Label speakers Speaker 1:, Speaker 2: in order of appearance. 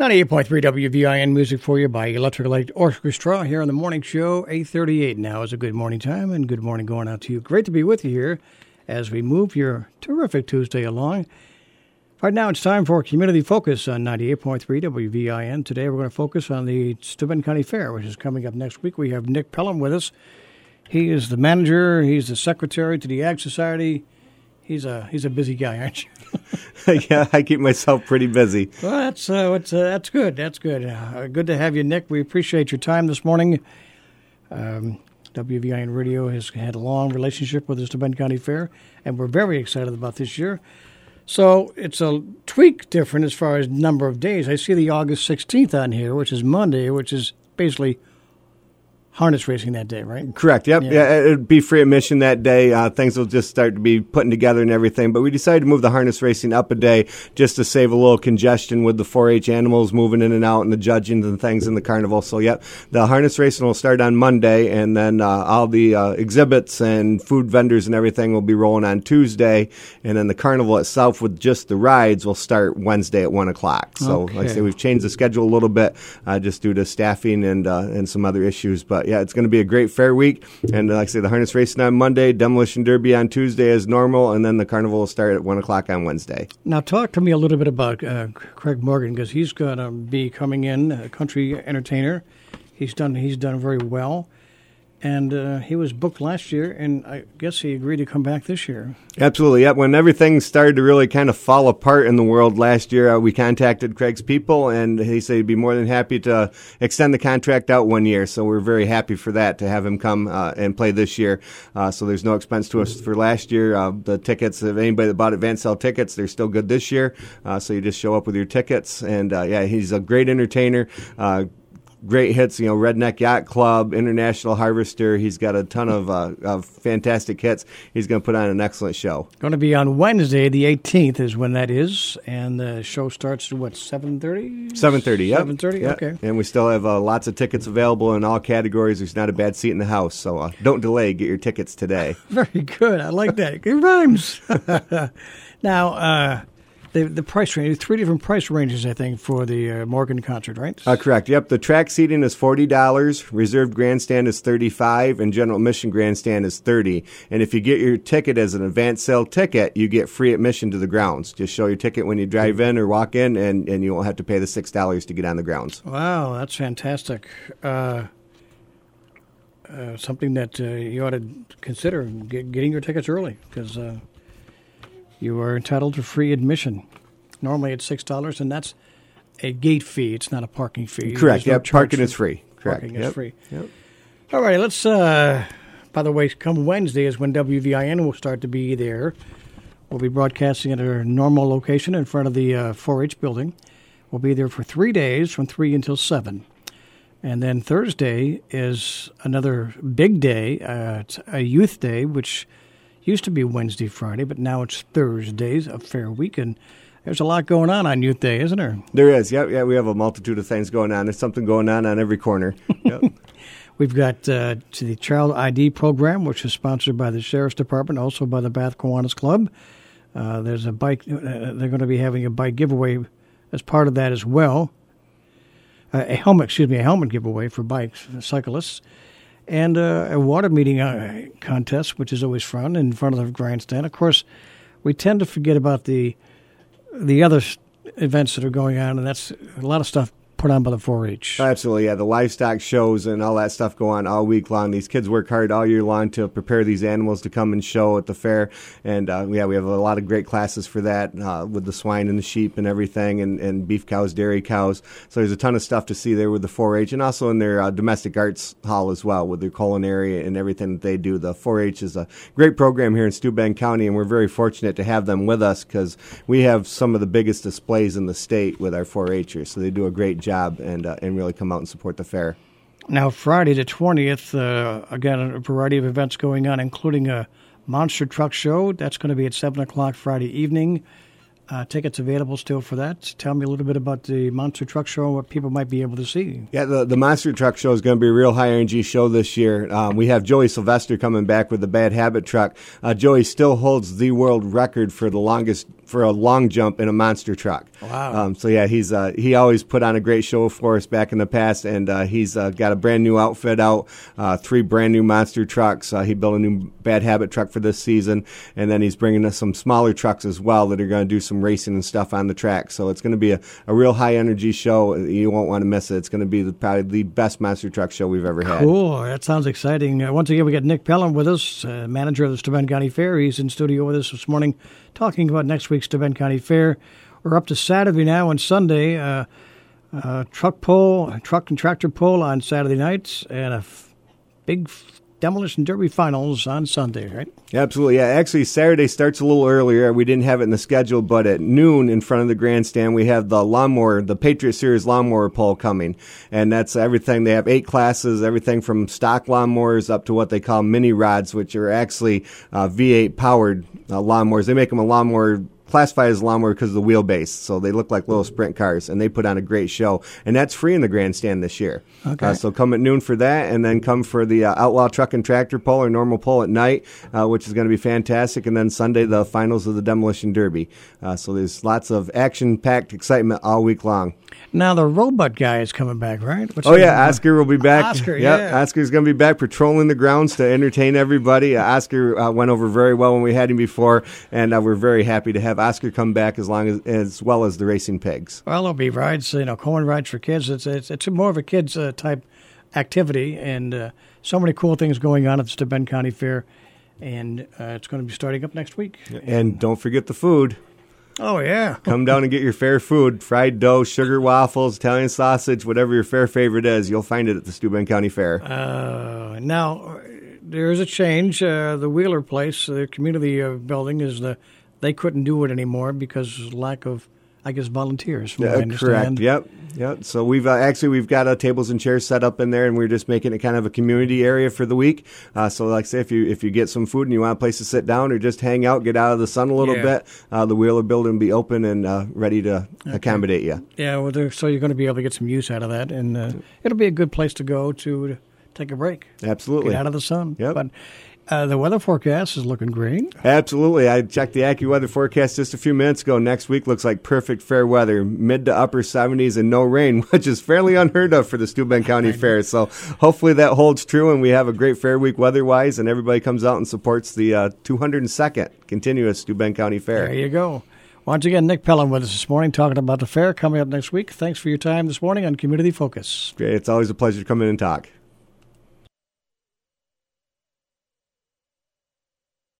Speaker 1: 98.3 WVIN music for you by Electric Light Orchestra here on the morning show. 838 now is a good morning time and good morning going out to you. Great to be with you here as we move your terrific Tuesday along. Right now it's time for Community Focus on 98.3 WVIN. Today we're going to focus on the Steuben County Fair, which is coming up next week. We have Nick Pelham with us. He is the manager, he's the secretary to the Ag Society. He's a he's a busy guy, aren't you?
Speaker 2: yeah, I keep myself pretty busy.
Speaker 1: Well, that's uh, uh, that's good. That's good. Uh, good to have you, Nick. We appreciate your time this morning. Um, WVIN Radio has had a long relationship with the Steuben County Fair, and we're very excited about this year. So it's a tweak different as far as number of days. I see the August 16th on here, which is Monday, which is basically harness racing that day, right?
Speaker 2: Correct. Yep. Yeah, yeah it'd be free admission that day. Uh, things will just start to be putting together and everything. But we decided to move the harness racing up a day just to save a little congestion with the 4-H animals moving in and out and the judging and things in the carnival. So, yep, the harness racing will start on Monday, and then uh, all the uh, exhibits and food vendors and everything will be rolling on Tuesday, and then the carnival itself with just the rides will start Wednesday at one o'clock. So, okay. like I say, we've changed the schedule a little bit uh, just due to staffing and uh, and some other issues, but yeah, it's going to be a great fair week. And like I say, the harness racing on Monday, demolition derby on Tuesday as normal, and then the carnival will start at one o'clock on Wednesday.
Speaker 1: Now, talk to me a little bit about uh, Craig Morgan because he's going to be coming in, a country entertainer. He's done he's done very well and uh, he was booked last year, and I guess he agreed to come back this year.
Speaker 2: Absolutely, yeah. When everything started to really kind of fall apart in the world last year, uh, we contacted Craig's people, and he said he'd be more than happy to extend the contract out one year. So we're very happy for that to have him come uh, and play this year. Uh, so there's no expense to us for last year. Uh, the tickets, if anybody that bought advance sale tickets, they're still good this year. Uh, so you just show up with your tickets, and yeah, he's a great entertainer great hits. You know, Redneck Yacht Club, International Harvester. He's got a ton of, uh, of fantastic hits. He's going to put on an excellent show.
Speaker 1: Going to be on Wednesday, the 18th, is when that is, and the show starts at what 7:30.
Speaker 2: 7:30. Yep.
Speaker 1: 7:30. Yep. Okay.
Speaker 2: And we still have uh, lots of tickets available in all categories. There's not a bad seat in the house, so uh, don't delay. Get your tickets today.
Speaker 1: Very good. I like that. It rhymes. now uh, the the price range, three different price ranges, I think, for the uh, Morgan concert, right?
Speaker 2: Uh, correct. Yep. The track seating is forty dollars, reserved grandstand is thirty five, and general admission grandstand is thirty. And if you get your ticket as an advance sale ticket, you get free admission to the grounds. Just show your ticket when you drive in or walk in, and, and you won't have to pay the six dollars to get on the grounds.
Speaker 1: Wow, that's fantastic. Uh, uh, something that uh, you ought to consider get, getting your tickets early because uh, you are entitled to free admission. Normally it's six dollars, and that's a gate fee. It's not a parking fee.
Speaker 2: Correct. Yeah, parking is free. Correct.
Speaker 1: Parking yep. is free. Yep. All right. Let's. Uh, by the way, come Wednesday is when WVIN will start to be there. We'll be broadcasting at our normal location in front of the uh, 4-H building. We'll be there for three days, from three until seven. And then Thursday is another big day. Uh, it's a youth day, which Used to be Wednesday, Friday, but now it's Thursdays, a fair week, and there's a lot going on on Youth Day, isn't there?
Speaker 2: There is. Yeah, yeah. We have a multitude of things going on. There's something going on on every corner. Yep.
Speaker 1: We've got uh, to the Child ID program, which is sponsored by the Sheriff's Department, also by the Bath Kiwanis Club. Uh, there's a bike. Uh, they're going to be having a bike giveaway as part of that as well. Uh, a helmet, excuse me, a helmet giveaway for bikes, cyclists and uh, a water meeting uh, contest, which is always fun in front of the grandstand. Of course, we tend to forget about the the other events that are going on, and that's a lot of stuff put on by the 4-H.
Speaker 2: Absolutely, yeah. The livestock shows and all that stuff go on all week long. These kids work hard all year long to prepare these animals to come and show at the fair. And uh, yeah, we have a lot of great classes for that uh, with the swine and the sheep and everything, and, and beef cows, dairy cows. So there's a ton of stuff to see there with the 4-H, and also in their uh, domestic arts hall as well with their culinary and everything that they do. The 4-H is a great program here in Steuben County, and we're very fortunate to have them with us because we have some of the biggest displays in the state with our 4-Hers. So they do a great job job and uh, and really come out and support the fair.
Speaker 1: Now, Friday the twentieth, uh, again a variety of events going on, including a monster truck show. That's going to be at seven o'clock Friday evening. Uh, tickets available still for that. Tell me a little bit about the Monster Truck Show and what people might be able to see.
Speaker 2: Yeah, the, the Monster Truck Show is going to be a real high energy show this year. Um, we have Joey Sylvester coming back with the Bad Habit truck. Uh, Joey still holds the world record for the longest for a long jump in a monster truck.
Speaker 1: Wow.
Speaker 2: Um, so yeah, he's uh, he always put on a great show for us back in the past, and uh, he's uh, got a brand new outfit out, uh, three brand new monster trucks. Uh, he built a new Bad Habit truck for this season, and then he's bringing us some smaller trucks as well that are going to do some racing and stuff on the track. So it's going to be a, a real high energy show. You won't want to miss it. It's going to be the, probably the best monster truck show we've ever had.
Speaker 1: Cool. That sounds exciting. Uh, once again, we got Nick Pelham with us, manager of the Steuben County Fair. He's in studio with us this morning talking about next week's Steuben County Fair. We're up to Saturday now and Sunday. Uh, uh, truck pull, truck and tractor pull on Saturday nights, and a f- big demolition derby finals on Sunday, right?
Speaker 2: Absolutely. Yeah, actually, Saturday starts a little earlier. We didn't have it in the schedule, but at noon in front of the grandstand, we have the lawnmower, the Patriot Series lawnmower pull coming. And that's everything. They have eight classes, everything from stock lawnmowers up to what they call mini rods, which are actually uh, V8 powered uh, lawnmowers. They make them a lawnmower classified as lawnmower because of the wheelbase. So they look like little sprint cars, and they put on a great show. And that's free in the grandstand this year.
Speaker 1: Okay.
Speaker 2: Uh, so come at noon for that, and then come for the uh, Outlaw Truck and Tractor Pull or normal pull at night, uh, which is going to be fantastic. And then Sunday, the finals of the Demolition Derby. Uh, so there's lots of action packed excitement all week long.
Speaker 1: Now the robot guy is coming back, right?
Speaker 2: What's oh yeah, Oscar will be back.
Speaker 1: Oscar,
Speaker 2: yep.
Speaker 1: yeah.
Speaker 2: Oscar's going to be back patrolling the grounds to entertain everybody. Uh, Oscar uh, went over very well when we had him before, and uh, we're very happy to have Oscar come back as long as as well as the racing pigs.
Speaker 1: Well, there'll be rides, you know, Cohen rides for kids. It's it's, it's more of a kids uh, type activity, and uh, so many cool things going on at the Steuben County Fair, and uh, it's going to be starting up next week.
Speaker 2: And don't forget the food.
Speaker 1: Oh yeah,
Speaker 2: Come down and get your fair food: fried dough, sugar waffles, Italian sausage, whatever your fair favorite is. You'll find it at the Steuben County Fair.
Speaker 1: Uh, now there is a change. Uh, the Wheeler Place, the community uh, building, is the they couldn't do it anymore because lack of, I guess, volunteers. From what I understand.
Speaker 2: correct. Yep. Yep. So we've uh, actually we've got uh, tables and chairs set up in there, and we're just making it kind of a community area for the week. Uh, so, like I say, if you if you get some food and you want a place to sit down or just hang out, get out of the sun a little
Speaker 1: Yeah.
Speaker 2: bit, uh, the Wheeler Building will be open and uh, ready to accommodate you.
Speaker 1: Yeah, well, there- so you're going to be able to get some use out of that, and uh, it'll be a good place to go to, to take a break,
Speaker 2: Absolutely.
Speaker 1: get out of the sun.
Speaker 2: Yep.
Speaker 1: But uh, the weather forecast is looking great.
Speaker 2: Absolutely. I checked the AccuWeather forecast just a few minutes ago. Next week looks like perfect fair weather, mid to upper 70s and no rain, which is fairly unheard of for the Steuben County Fair. So hopefully that holds true and we have a great fair week weather-wise and everybody comes out and supports the uh, 202nd continuous Steuben County Fair.
Speaker 1: There you go. Once again, Nick Pelham with us this morning talking about the fair coming up next week. Thanks for your time this morning on Community Focus.
Speaker 2: Great. It's always a pleasure to come in and talk.